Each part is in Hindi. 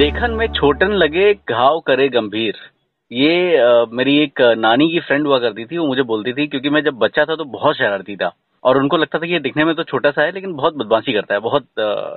देखन में छोटन लगे घाव करे गंभीर। ये आ, मेरी एक नानी की फ्रेंड हुआ करती थी वो मुझे बोलती थी क्योंकि मैं जब बच्चा था तो बहुत शरारती था। और उनको लगता था कि ये दिखने में तो छोटा सा है लेकिन बहुत बदमाशी करता है बहुत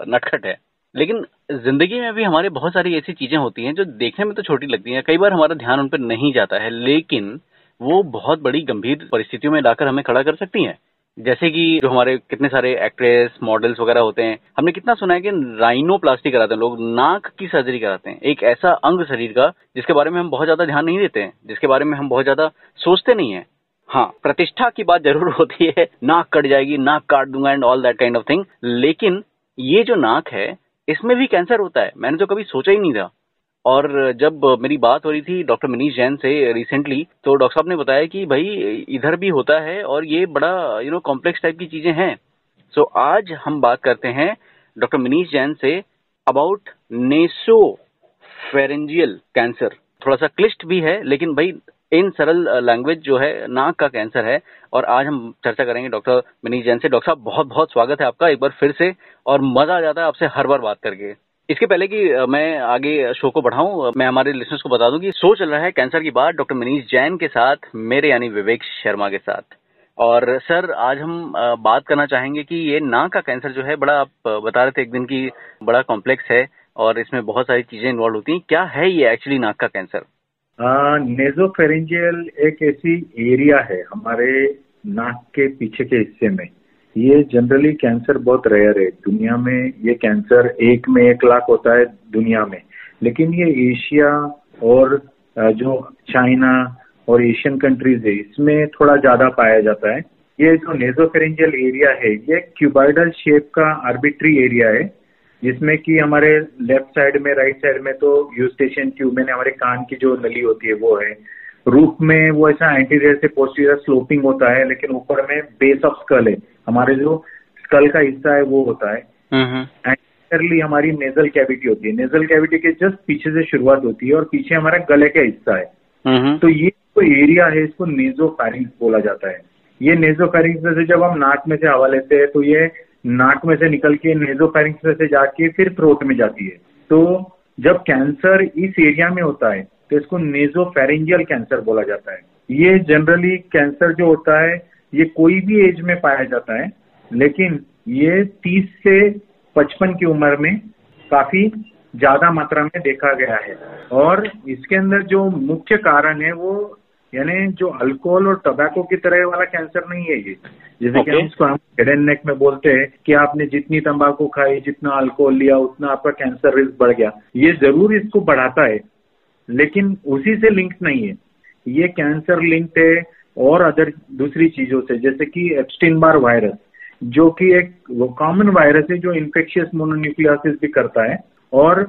नटखट है। लेकिन ज़िंदगी में भी हमारे बहुत सारी ऐसी चीज़ें होती हैं जो देखने में तो छोटी लगती हैं। कई बार हमारा ध्यान उन पर नहीं जाता है लेकिन वो बहुत बड़ी गंभीर परिस्थितियों में लाकर हमें खड़ा कर सकती हैं। जैसे कि जो हमारे कितने सारे एक्ट्रेस मॉडल्स वगैरह होते हैं, हमने कितना सुना है कि राइनोप्लास्टी कराते हैं लोग, नाक की सर्जरी कराते हैं। एक ऐसा अंग शरीर का, जिसके बारे में हम बहुत ज़्यादा ध्यान नहीं देते हैं, जिसके बारे में हम बहुत ज़्यादा सोचते नहीं है। हाँ प्रतिष्ठा की बात ज़रूर होती है, नाक कट जाएगी, नाक काट दूँगा and all that kind of thing लेकिन ये जो नाक है, इसमें भी कैंसर होता है। मैंने तो कभी सोचा ही नहीं था। और जब मेरी बात हो रही थी डॉक्टर मनीष जैन से रिसेंटली तो डॉक्टर साहब ने बताया कि भाई इधर भी होता है और ये बड़ा यू नो कॉम्प्लेक्स टाइप की चीज़ें हैं। सो so, आज हम बात करते हैं doctor Manish Jain say about NESO pharyngeal cancer थोड़ा सा क्लिष्ट भी है लेकिन भाई इन सरल लैंग्वेज जो है नाक का कैंसर है और आज हम चर्चा करेंगे डॉक्टर मनीष जैन से। डॉक्टर साहब बहुत बहुत स्वागत है आपका एक बार फिर से और मज़ा आ जाता है आपसे हर बार बात करके। इसके पहले कि मैं आगे शो को बढ़ाऊं मैं हमारे लिसनर्स को बता दूँ कि शो चल रहा है कैंसर की बात डॉक्टर मनीष जैन के साथ, मेरे यानी विवेक शर्मा के साथ। और, सर, आज हम बात करना चाहेंगे कि ये नाक का कैंसर जो है, बड़ा आप बता रहे थे एक दिन की बड़ा कॉम्प्लेक्स है और इसमें बहुत सारी चीज़ें इन्वॉल्व होती हैं। क्या है ये एक्चुअली नाक का कैंसर? नेजोफेरेंजियल एक ऐसी एरिया है हमारे नाक के पीछे के हिस्से में। ये जनरली कैंसर बहुत रेयर है। दुनिया में ये कैंसर एक में एक लाख होता है दुनिया में। लेकिन ये एशिया और जो चाइना और एशियन कंट्रीज़ है, इसमें थोड़ा ज़्यादा पाया जाता है। ये जो नेजोफेरेंजियल एरिया है, ये क्यूबाइडल शेप का आर्बिट्री एरिया है, जिसमें कि हमारे लेफ़्ट साइड में राइट साइड में तो यूस्टेशन ट्यूब में हमारे कान की जो नली होती है, वो है। रूफ में वो ऐसा एंटीरियर से पोस्टीरियर स्लोपिंग होता है लेकिन ऊपर में बेस ऑफ़ स्कल है। हमारे जो स्कल का हिस्सा है वो होता है। एंटीरियरली हमारी नेजल कैविटी होती है। नेजल कैविटी के जस्ट पीछे से शुरुआत होती है और पीछे हमारा गले का हिस्सा है। तो ये जो एरिया है इसको नेजो बोला जाता है। ये नेजो में से जब हम नाक में से हवा लेते हैं तो ये नाक में से निकल के नेजो में से जाके फिर थ्रोट में जाती है। तो जब कैंसर इस एरिया में होता है तो इसको नेजोफेरेंजियल कैंसर बोला जाता है। ये जनरली कैंसर जो होता है ये कोई भी एज में पाया जाता है लेकिन ये 30 से 55 की उम्र में काफ़ी ज़्यादा मात्रा में देखा गया है। और इसके अंदर जो मुख्य कारण है वो यानी जो अल्कोहल और टोबैको की तरह वाला कैंसर नहीं है ये। जैसे okay. कि हम इसको हम हेड एंड नेक में बोलते हैं कि आपने जितनी तंबाकू खाई जितना अल्कोहल लिया उतना आपका कैंसर रिस्क बढ़ गया। ये ज़रूर इसको बढ़ाता है। लेकिन उसी से लिंक नहीं है। ये कैंसर लिंक्ड है और अदर दूसरी चीज़ों से जैसे कि एप्स्टीन बार वायरस जो कि एक वो कॉमन वायरस है जो इन्फेक्शियस मोनोन्यूक्लियासिस भी करता है। और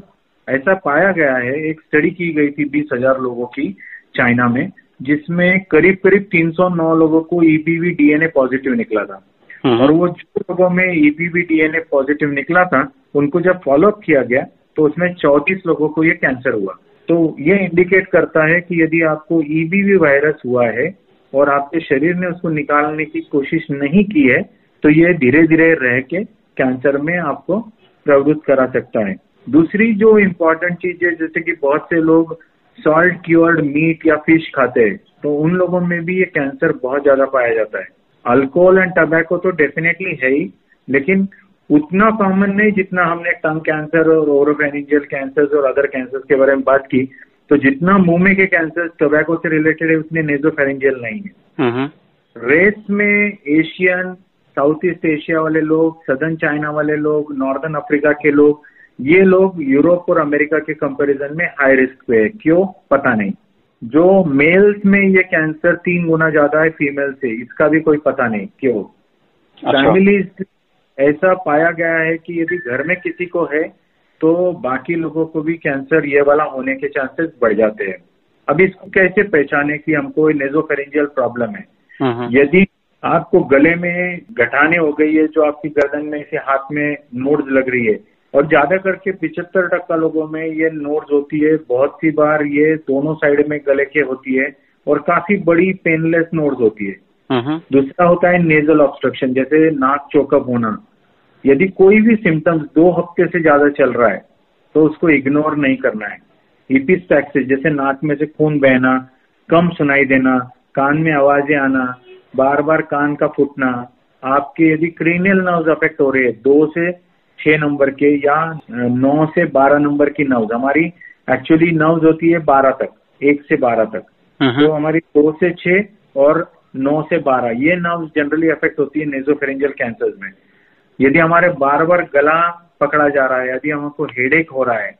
ऐसा पाया गया है एक स्टडी की गई थी बीस हज़ार लोगों की चाइना में जिसमें करीब करीब 309 लोगों को ईपीवी e डीएनए पॉजिटिव निकला था। हम्म। और वो जो लोगों में ईपीवी e डीएनए पॉजिटिव निकला था उनको जब फॉलोअप किया गया तो उसमें चौतीस लोगों को ये कैंसर हुआ। तो ये इंडिकेट करता है कि यदि आपको ईबीवी e वायरस हुआ है और आपके शरीर ने उसको निकालने की कोशिश नहीं की है तो ये धीरे धीरे रह के कैंसर में आपको प्रवृत्त करा सकता है। दूसरी जो इम्पोर्टेंट चीज़ है, जैसे कि बहुत से लोग सॉल्ट क्योर्ड मीट या फ़िश खाते हैं तो उन लोगों में भी ये कैंसर बहुत ज़्यादा पाया जाता है। अल्कोहल एंड टबैको तो डेफिनेटली है ही, लेकिन उतना कॉमन नहीं जितना हमने टंग कैंसर और ओरोफेनिजियल कैंसर और अदर कैंसर के बारे में बात की। तो जितना मुँह में के कैंसर टोबैको से रिलेटेड है उतने नेजोफेरेंजियल नहीं है। रेस में एशियन साउथ ईस्ट एशिया वाले लोग सदर्न चाइना वाले लोग नॉर्दर्न अफ्रीका के लोग ये लोग यूरोप और अमेरिका के कंपैरिजन में हाई रिस्क पे है। क्यों? पता नहीं। जो मेल्स में ये कैंसर तीन गुना ज़्यादा है फीमेल से इसका भी कोई पता नहीं। क्यों? फैमिली अच्छा। ऐसा पाया गया है कि यदि घर में किसी को है तो बाकी लोगों को भी कैंसर ये वाला होने के चांसेस बढ़ जाते हैं अब इसको कैसे पहचाने कि हमको नेजोफेरेंजियल प्रॉब्लम है। यदि आपको गले में घटाने हो गई है जो आपकी गर्दन में से हाथ में नोड्स लग रही है और ज़्यादा करके पिछहत्तर टक्का लोगों में ये नोड्स होती है बहुत सी बार ये दोनों साइड में गले के होती है और काफ़ी बड़ी पेनलेस नोड्स होती है। दूसरा होता है नेजल ऑब्स्ट्रक्शन जैसे नाक चौकअप होना। यदि कोई भी सिम्टम्स दो हफ़्ते से ज़्यादा चल रहा है तो उसको इग्नोर नहीं करना है। इपिस्टैक्सिस जैसे नाक में से खून बहना कम सुनाई देना कान में आवाज़ें आना बार बार कान का फूटना आपके यदि क्रीनियल नर्व अफेक्ट हो रहे हैं दो से छह नंबर के या नौ से बारह नंबर की नर्व हमारी एक्चुअली नर्व होती है बारह तक एक से बारह तक। तो हमारी दो से छह और नौ से बारह। ये नर्व जनरली अफेक्ट होती है नेजोफेरेंजियल कैंसर में। यदि हमारे बार बार गला पकड़ा जा रहा है यदि हमको हेडेक हो रहा है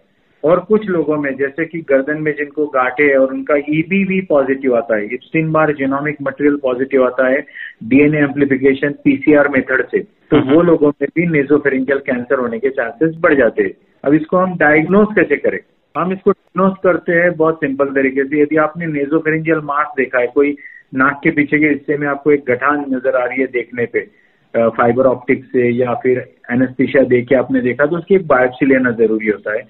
और कुछ लोगों में जैसे कि गर्दन में जिनको गांठे है और उनका ईबीवी e पॉजिटिव आता है Epstein Barr genomic material positive आता है डीएनए एम्प्लीफिकेशन पीसीआर मेथड से तो वो लोगों में भी नेजोफेरेंजियल कैंसर होने के चांसेस बढ़ जाते हैं। अब इसको हम डायग्नोज कैसे करें? हम इसको डायग्नोज करते हैं बहुत सिंपल तरीके से। यदि आपने नेजोफेरेंजियल मास देखा है कोई नाक के पीछे के हिस्से में आपको एक गठान नज़र आ रही है देखने पे फाइबर ऑप्टिक से या फिर एनेस्थीशिया दे के आपने देखा तो उसकी एक बायोप्सी लेना ज़रूरी होता है।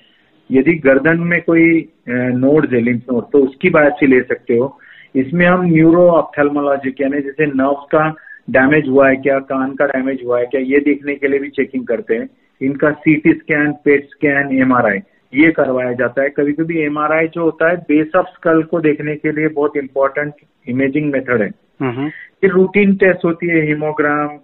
यदि गर्दन में कोई नोड है लिम्फ नोड तो उसकी बायोप्सी ले सकते हो। इसमें हम न्यूरो ऑप्थेलमोलॉजिक यानी जैसे नर्व का डैमेज हुआ है क्या, कान का डैमेज हुआ है क्या, ये देखने के लिए भी चेकिंग करते हैं। इनका CT scan PET scan MRI ये करवाया जाता है। कभी कभी एमआरआई जो होता है बेस ऑफ़ स्कल को देखने के लिए बहुत इंपॉर्टेंट इमेजिंग मेथड है। ये रूटीन टेस्ट होती है haemogram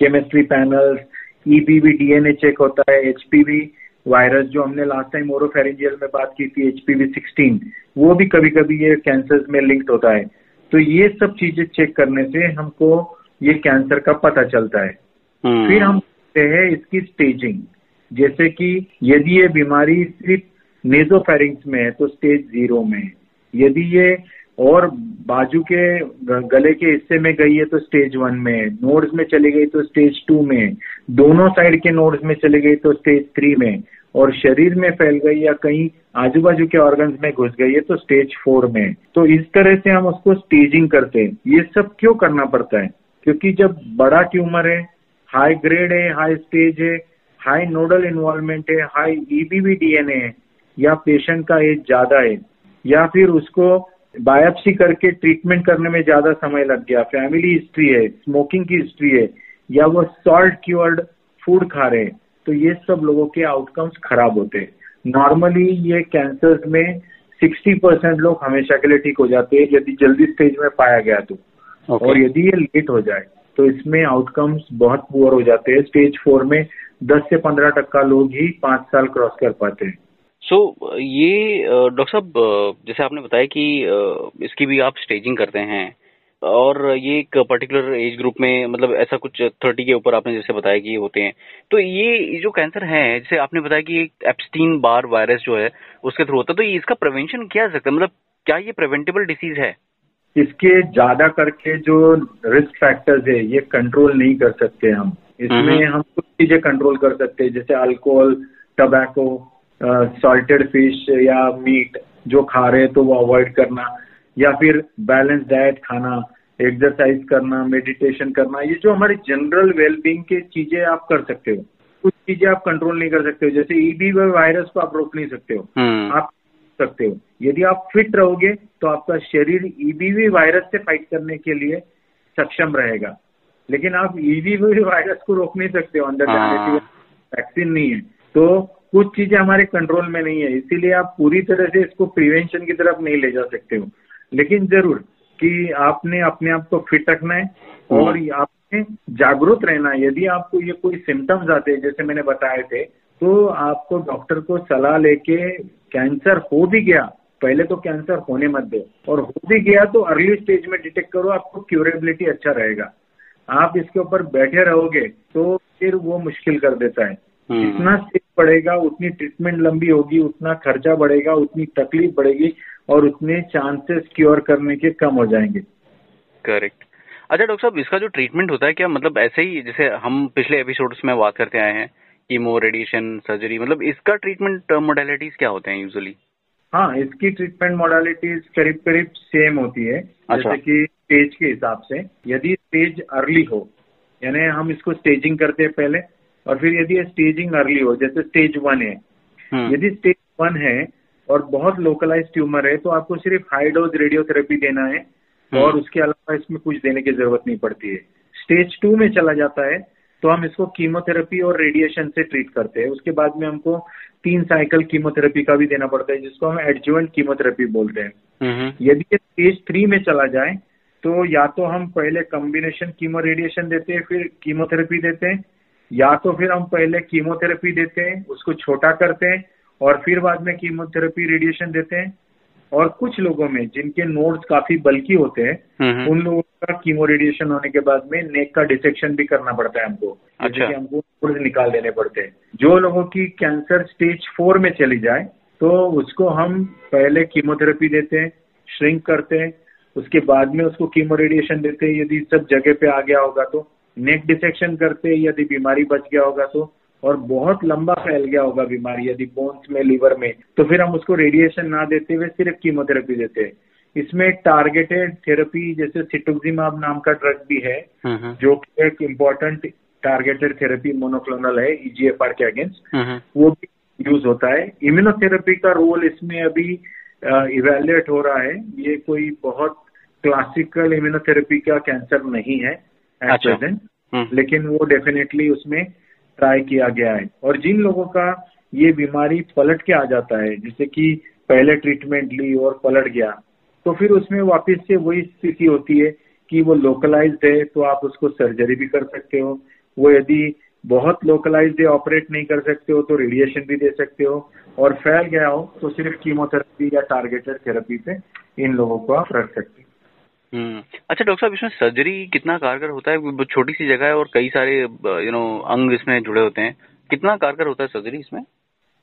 chemistry panels EBV DNA check होता है एचपीवी वायरस जो हमने लास्ट टाइम ओरोफेरेंजियल में बात की थी एचपीवी सिक्सटीन वो भी कभी कभी ये कैंसर में लिंक्ड होता है। तो ये सब चीज़ें चेक करने से हमको ये कैंसर का पता चलता है। हम्म। फिर हम हैं इसकी स्टेजिंग जैसे कि यदि ये बीमारी सिर्फ़ नेजोफेरिंग्स में है तो स्टेज ज़ीरो में यदि ये और बाजू के गले के हिस्से में गई है तो स्टेज वन में नोड्स में चली गई तो स्टेज टू में दोनों साइड के नोड्स में चली गई तो स्टेज थ्री में और शरीर में फैल गई या कहीं आजू बाजू के ऑर्गन में घुस गई है तो स्टेज फोर में तो इस तरह से हम उसको स्टेजिंग करते हैं। ये सब क्यों करना पड़ता है? क्योंकि जब बड़ा ट्यूमर है हाई ग्रेड है हाई स्टेज है हाई नोडल इन्वॉल्वमेंट है हाई ईबीवी डीएनए है या पेशेंट का एज ज़्यादा है या फिर उसको बायोप्सी करके ट्रीटमेंट करने में ज़्यादा समय लग गया फैमिली हिस्ट्री है स्मोकिंग की हिस्ट्री है या वो सॉल्ट क्योर्ड फ़ूड खा रहे हैं तो ये सब लोगों के आउटकम्स खराब होते हैं नॉर्मली ये कैंसर में 60 परसेंट लोग हमेशा के लिए ठीक हो जाते हैं यदि जल्दी स्टेज में पाया गया तो okay. और यदि ये लेट हो जाए तो इसमें आउटकम्स बहुत पुअर हो जाते हैं। स्टेज फोर में 10 से 15 टक्का लोग ही पाँच साल क्रॉस कर पाते हैं। सो so, ये डॉक्टर साहब जैसे आपने बताया कि इसकी भी आप स्टेजिंग करते हैं और ये एक पर्टिकुलर एज ग्रुप में मतलब ऐसा कुछ थर्टी के ऊपर आपने जैसे बताया कि ये होते हैं। तो ये जो कैंसर है जैसे आपने बताया कि एप्स्टीन बार वायरस जो है उसके थ्रू होता है तो इसका प्रिवेंशन क्या सकता है? मतलब क्या ये प्रिवेंटेबल डिसीज है? इसके ज़्यादा करके जो रिस्क फैक्टर्स है ये कंट्रोल नहीं कर सकते हम। इसमें हम कुछ चीज़ें कंट्रोल कर सकते हैं जैसे अल्कोहल टबैको सॉल्टेड फ़िश या मीट जो खा रहे हैं तो वो अवॉइड करना या फिर बैलेंस डाइट खाना एक्सरसाइज करना मेडिटेशन करना ये जो हमारी जनरल वेलबींग की चीज़ें आप कर सकते हो। कुछ चीज़ें आप कंट्रोल नहीं कर सकते हो जैसे ईबी e वायरस को आप रोक नहीं सकते हो। हम्म। आप सकते हो। यदि आप फिट रहोगे तो आपका शरीर ईबीवी e वायरस से फाइट करने के लिए सक्षम रहेगा। लेकिन आप ईबीवी e वायरस को रोक नहीं सकते हो। अंदर जाने के वैक्सीन नहीं है। तो कुछ चीज़ें हमारे कंट्रोल में नहीं है इसीलिए आप पूरी तरह से इसको प्रिवेंशन की तरफ़ नहीं ले जा सकते हो। लेकिन ज़रूर कि आपने अपने आप को फिट रखना है हाँ। और आपने जागरूक रहना है। यदि आपको ये कोई सिम्टम्स आते हैं जैसे मैंने बताए थे तो आपको डॉक्टर को सलाह लेके कैंसर हो भी गया पहले तो कैंसर होने मत दो। और हो भी गया तो अर्ली स्टेज में डिटेक्ट करो आपको क्यूरेबिलिटी अच्छा रहेगा। आप इसके ऊपर बैठे रहोगे तो फिर वो मुश्किल कर देता है। हम्म। जितना स्टेज बढ़ेगा उतनी ट्रीटमेंट लंबी होगी उतना खर्चा बढ़ेगा उतनी तकलीफ़ बढ़ेगी और उतने चांसेस क्योर करने के कम हो जाएँगे। करेक्ट अच्छा डॉक्टर साहब इसका जो ट्रीटमेंट होता है क्या मतलब ऐसे ही जैसे हम पिछले एपिसोड्स में बात करते आए हैं कीमो रेडिएशन सर्जरी मतलब इसका ट्रीटमेंट मोडेलिटीज क्या होते हैं यूजुअली हाँ इसकी ट्रीटमेंट मोडालिटीज करीब करीब सेम होती है अच्छा। जैसे कि स्टेज के हिसाब से यदि स्टेज अर्ली हो यानी हम इसको स्टेजिंग करते हैं पहले और फिर यदि स्टेजिंग अर्ली हो जैसे स्टेज वन है हम्म। यदि स्टेज वन है और बहुत लोकलाइज ट्यूमर है तो आपको सिर्फ़ हाई डोज रेडियोथेरेपी देना है हम्म। और उसके अलावा इसमें कुछ देने की ज़रूरत नहीं पड़ती है स्टेज टू में चला जाता है तो हम इसको कीमोथेरेपी और रेडिएशन से ट्रीट करते हैं। उसके बाद में हमको तीन साइकिल कीमोथेरेपी का भी देना पड़ता है जिसको हम एडजुवेंट कीमोथेरेपी बोलते हैं। यदि ये स्टेज थ्री में चला जाए तो या तो हम पहले कॉम्बिनेशन कीमो रेडिएशन देते हैं फिर कीमोथेरेपी देते हैं या तो फिर हम पहले कीमोथेरेपी देते हैं उसको छोटा करते हैं और फिर बाद में कीमोथेरेपी रेडिएशन देते हैं। और कुछ लोगों में जिनके नोड्स काफ़ी बल्कि होते हैं हम्म, उन लोगों का कीमो रेडिएशन होने के बाद में नेक का डिसेक्शन भी करना पड़ता है हमको। अच्छा। हमको नोड्स निकाल देने पड़ते हैं। जो लोगों की कैंसर स्टेज फोर में चली जाए तो उसको हम पहले कीमोथेरेपी देते हैं श्रिंक करते हैं उसके बाद में उसको कीमो रेडिएशन देते हैं। यदि सब जगह पे आ गया होगा तो नेक डिसेक्शन करते हैं यदि बीमारी बच गया होगा तो और बहुत लंबा फैल गया होगा बीमारी यदि बोन्स में लीवर में तो फिर हम उसको रेडिएशन ना देते हुए सिर्फ़ कीमोथेरेपी देते हैं। इसमें टारगेटेड थेरेपी जैसे सिटुक्सिमाब नाम का ड्रग भी है हम्म, हम्म, जो कि एक इम्पोर्टेंट टारगेटेड थेरेपी मोनोक्लोनल है ईजीएफआर के अगेंस्ट हम्म, वो भी यूज़ होता है। इम्यूनोथेरेपी का रोल इसमें अभी इवेल्युएट हो रहा है। ये कोई बहुत क्लासिकल इम्यूनोथेरेपी का कैंसर नहीं है एट अच्छा। प्रेजेंट हम्म, लेकिन वो डेफिनेटली उसमें ट्राई किया गया है। और जिन लोगों का ये बीमारी पलट के आ जाता है, जैसे कि पहले ट्रीटमेंट ली और पलट गया तो फिर उसमें वापस से वही स्थिति होती है कि वो लोकलाइज्ड है तो आप उसको सर्जरी भी कर सकते हो। वो यदि बहुत लोकलाइज्ड है ऑपरेट नहीं कर सकते हो तो रेडिएशन भी दे सकते हो। और फैल गया हो तो सिर्फ़ कीमोथेरेपी या टारगेटेड थेरेपी पे इन लोगों को आप रख सकते हो। अच्छा डॉक्टर साहब, इसमें सर्जरी कितना कारगर होता है? छोटी सी जगह है और कई सारे यू नो अंग इसमें जुड़े होते हैं। कितना कारगर होता है सर्जरी इसमें?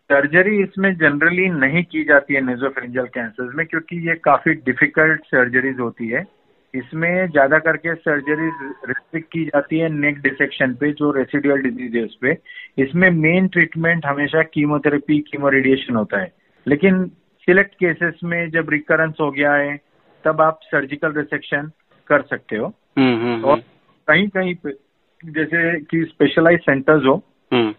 सर्जरी इसमें जनरली नहीं की जाती है नेजोफेरेंजियल कैंसर में, क्योंकि ये काफ़ी डिफ़िकल्ट सर्जरीज होती है। इसमें ज़्यादा करके सर्जरीज रिस्ट्रिक्ट की जाती है नेक डिसेक्शन पे, जो रेसिडुअल डिज़ीज़ उस पे। इसमें मेन ट्रीटमेंट हमेशा कीमोथेरेपी कीमो रेडिएशन होता है। लेकिन सिलेक्ट केसेस में जब रिकरेंस हो गया है तब आप सर्जिकल रिसेक्शन कर सकते हो। हम्म, हम्म, और कहीं कहीं पे जैसे कि स्पेशलाइज सेंटर्स हो हम्म,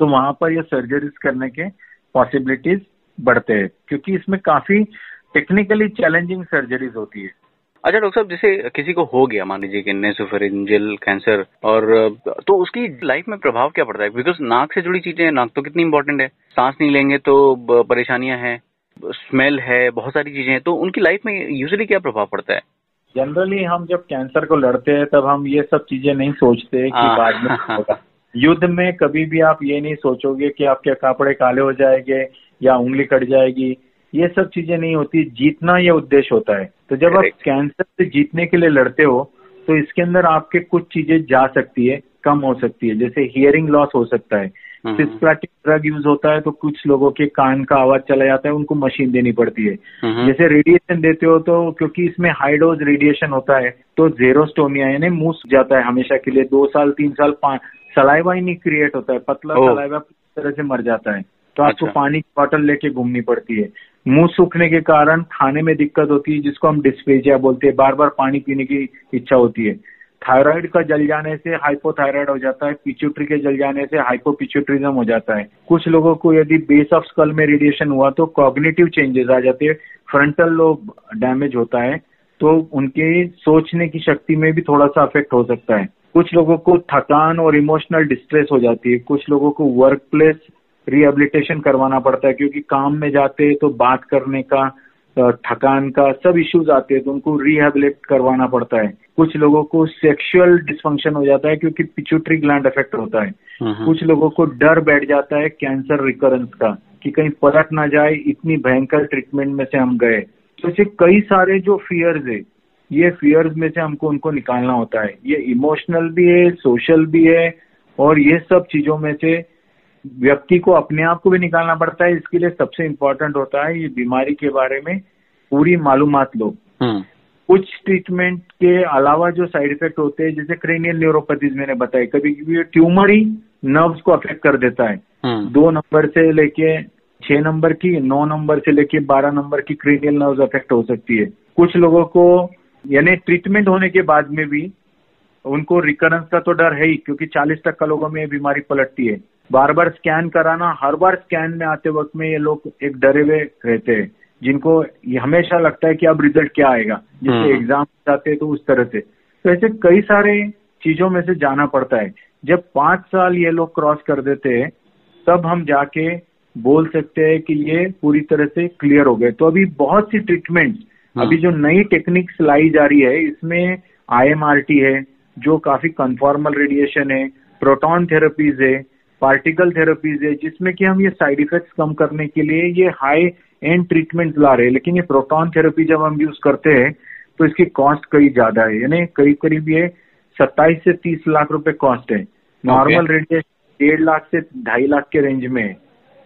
तो वहाँ पर ये सर्जरीज करने के पॉसिबिलिटीज बढ़ते हैं क्योंकि इसमें काफ़ी टेक्निकली चैलेंजिंग सर्जरीज होती है। अच्छा डॉक्टर साहब जैसे किसी को हो गया मान लीजिए कि नेसोफेरेंजियल कैंसर और तो उसकी लाइफ में प्रभाव क्या पड़ता है? बिकॉज़ नाक से जुड़ी चीज़ें नाक तो कितनी इंपॉर्टेंट है। सांस नहीं लेंगे तो परेशानियाँ हैं। स्मेल है बहुत सारी चीज़ें हैं तो उनकी लाइफ में यूजली क्या प्रभाव पड़ता है? जनरली हम जब कैंसर को लड़ते हैं तब हम ये सब चीज़ें नहीं सोचते कि हाँ। बाद में होगा। युद्ध में कभी भी आप ये नहीं सोचोगे कि आपके कपड़े काले हो जाएँगे या उंगली कट जाएगी। ये सब चीज़ें नहीं होती जीतना ये उद्देश्य होता है। तो जब आप कैंसर से जीतने के लिए लड़ते हो तो इसके अंदर आपके कुछ चीज़ें जा सकती है कम हो सकती है। जैसे हियरिंग लॉस हो सकता है। सिस्प्लाटिक ड्रग यूज़ होता है तो कुछ लोगों के कान का आवाज़ चला जाता है उनको मशीन देनी पड़ती है। हम्म, जैसे रेडिएशन देते हो तो क्योंकि इसमें हाई डोज रेडिएशन होता है तो जेरोस्टोमिया यानी मुँह सूख जाता है हमेशा के लिए दो साल तीन साल पाँच सलाइवा ही नहीं क्रिएट होता है पतला सलाइवा पूरी तरह से मर जाता है। तो आपको अच्छा। पानी की बॉटल लेके घूमनी पड़ती है। मुँह सूखने के कारण खाने में दिक्कत होती है जिसको हम डिस्पेजिया बोलते हैं बार बार पानी पीने की इच्छा होती है। थायराइड का जल जाने से हाइपोथायराइड हो जाता है पिच्यूट्री के जल जाने से हाइपोपिच्यूटरिज्म हो जाता है। कुछ लोगों को यदि बेस ऑफ़ स्कल में रेडिएशन हुआ तो कॉग्निटिव चेंजेस आ जाते हैं फ्रंटल लोब डैमेज होता है तो उनके सोचने की शक्ति में भी थोड़ा सा अफेक्ट हो सकता है। कुछ लोगों को थकान और इमोशनल डिस्ट्रेस हो जाती है, कुछ लोगों को वर्क प्लेस रिहेबिलिटेशन करवाना पड़ता है, क्योंकि काम में जाते हैं तो बात करने का थकान का सब इश्यूज़ आते हैं तो उनको रिहेबिलेट करवाना पड़ता है। कुछ लोगों को सेक्सुअल डिस्फंक्शन हो जाता है क्योंकि पिट्यूटरी ग्लैंड इफ़ेक्ट होता है। हम्म, कुछ लोगों को डर बैठ जाता है कैंसर रिकरेंस का कि कहीं पलट ना जाए इतनी भयंकर ट्रीटमेंट में से हम गए। तो ऐसे कई सारे जो फियर्स है ये फियर्स में से हमको उनको निकालना होता है। ये इमोशनल भी है सोशल भी है और ये सब चीज़ों में से व्यक्ति को अपने आप को भी निकालना पड़ता है इसके लिए सबसे इम्पोर्टेंट होता है ये बीमारी के बारे में पूरी मालूम लो। हम्म, कुछ ट्रीटमेंट के अलावा जो साइड इफ़ेक्ट होते हैं जैसे क्रेनियल न्यूरोपैथीज मैंने बताया कभी कभी ट्यूमर ही नर्व्स को अफेक्ट कर देता है। हम्म, दो नंबर से लेके छह नंबर की नौ नंबर से लेके बारह नंबर की क्रेनियल नर्व्स अफेक्ट हो सकती है। कुछ लोगों को यानी ट्रीटमेंट होने के बाद में भी उनको रिकरेंस का तो डर है ही क्योंकि 40 टक्का लोगों में ये बीमारी पलटती है। बार बार स्कैन कराना हर बार स्कैन में आते वक्त में ये लोग एक डरे हुए रहते हैं जिनको ये हमेशा लगता है कि अब रिज़ल्ट क्या आएगा जैसे हम्म। एग्ज़ाम जाते हैं तो उस तरह से तो ऐसे कई सारे चीज़ों में से जाना पड़ता है जब पाँच साल ये लोग क्रॉस कर देते हैं तब हम जाके बोल सकते हैं कि ये पूरी तरह से क्लियर हो गए तो अभी बहुत सी ट्रीटमेंट हाँ। अभी जो नई टेक्निक्स लाई जा रही है इसमें आईएमआरटी है जो काफ़ी कन्फॉर्मल रेडिएशन है प्रोटॉन थेरेपीज है पार्टिकल थेरेपीज है जिसमें कि हम ये साइड इफेक्ट्स कम करने के लिए ये हाई एंड ट्रीटमेंट ला रहे हैं। लेकिन ये प्रोटॉन थेरेपी जब हम यूज़ करते हैं तो इसकी कॉस्ट कई ज़्यादा है। यानी करीब करीब ये सत्ताईस से तीस लाख रुपए कॉस्ट है। नॉर्मल रेडिएशन डेढ़ लाख से ढाई लाख के रेंज में है।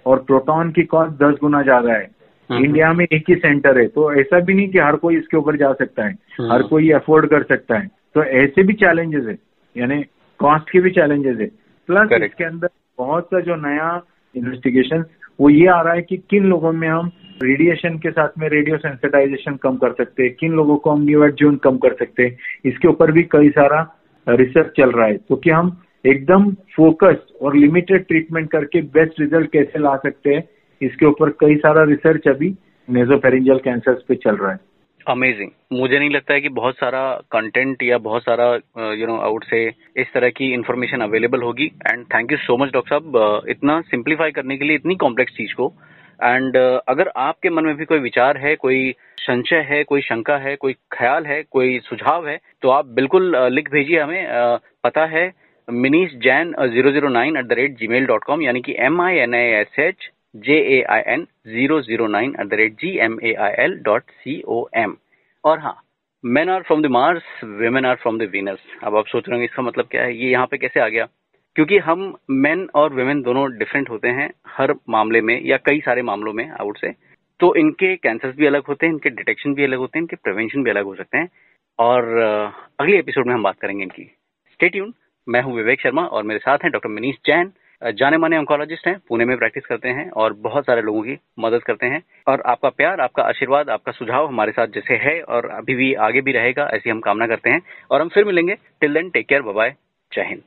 और प्रोटॉन की कॉस्ट दस गुना ज़्यादा है। इंडिया हम्म। में एक ही सेंटर है। तो ऐसा भी नहीं कि हर कोई इसके ऊपर जा सकता है। हम्म। हर कोई अफोर्ड कर सकता है। तो ऐसे भी चैलेंजेस है। यानी कॉस्ट के भी चैलेंजेस है। प्लस इसके अंदर बहुत सा जो नया इन्वेस्टिगेशन वो ये आ रहा है कि किन लोगों में हम रेडिएशन के साथ में रेडियो सेंसिटाइजेशन कम कर सकते हैं, किन लोगों को हम न्यू कम कर सकते हैं। इसके ऊपर भी कई सारा रिसर्च चल रहा है। तो कि हम एकदम फोकस्ड और लिमिटेड ट्रीटमेंट करके बेस्ट रिज़ल्ट कैसे ला सकते हैं, इसके ऊपर कई सारा रिसर्च अभी नेजोफेरिंजियल कैंसर पे चल रहा है। अमेजिंग मुझे नहीं लगता है कि बहुत सारा कंटेंट या बहुत सारा यू नो आउट से इस तरह की इन्फॉर्मेशन अवेलेबल होगी। And thank you so much doctor साहब। इतना सिंप्लीफाई करने के लिए इतनी कॉम्प्लेक्स चीज़ को। एंड uh, अगर आपके मन में भी कोई विचार है कोई संशय है कोई शंका है कोई ख्याल है कोई सुझाव है तो आप बिल्कुल uh, लिख भेजिए हमें। Uh, पता है Minish Jain zero zero nine at the rate Gmail dot com यानी कि M I N I S H J A I N zero zero nine at the rate G M A I L dot C O M और हाँ men are from the Mars women are from the Venus अब आप सोच रहे होंगे, इसका मतलब क्या है? ये यहाँ पे कैसे आ गया? क्योंकि हम मेन और वेमेन दोनों डिफरेंट होते हैं हर मामले में या कई सारे मामलों में आउट से तो इनके कैंसर भी अलग होते हैं, इनके डिटेक्शन भी अलग होते हैं, इनके प्रिवेंशन भी अलग हो सकते हैं। और अगले एपिसोड में हम बात करेंगे इनकी। स्टेट्यून मैं हूँ विवेक शर्मा और मेरे साथ हैं डॉक्टर मनीष जैन। जाने माने ऑन्कोलॉजिस्ट हैं, पुणे में प्रैक्टिस करते हैं और बहुत सारे लोगों की मदद करते हैं। और आपका प्यार, आपका आशीर्वाद, आपका सुझाव हमारे साथ जैसे है और अभी भी आगे भी रहेगा, ऐसी हम कामना करते हैं। और हम फिर मिलेंगे। Till then take care bye जय हिंद।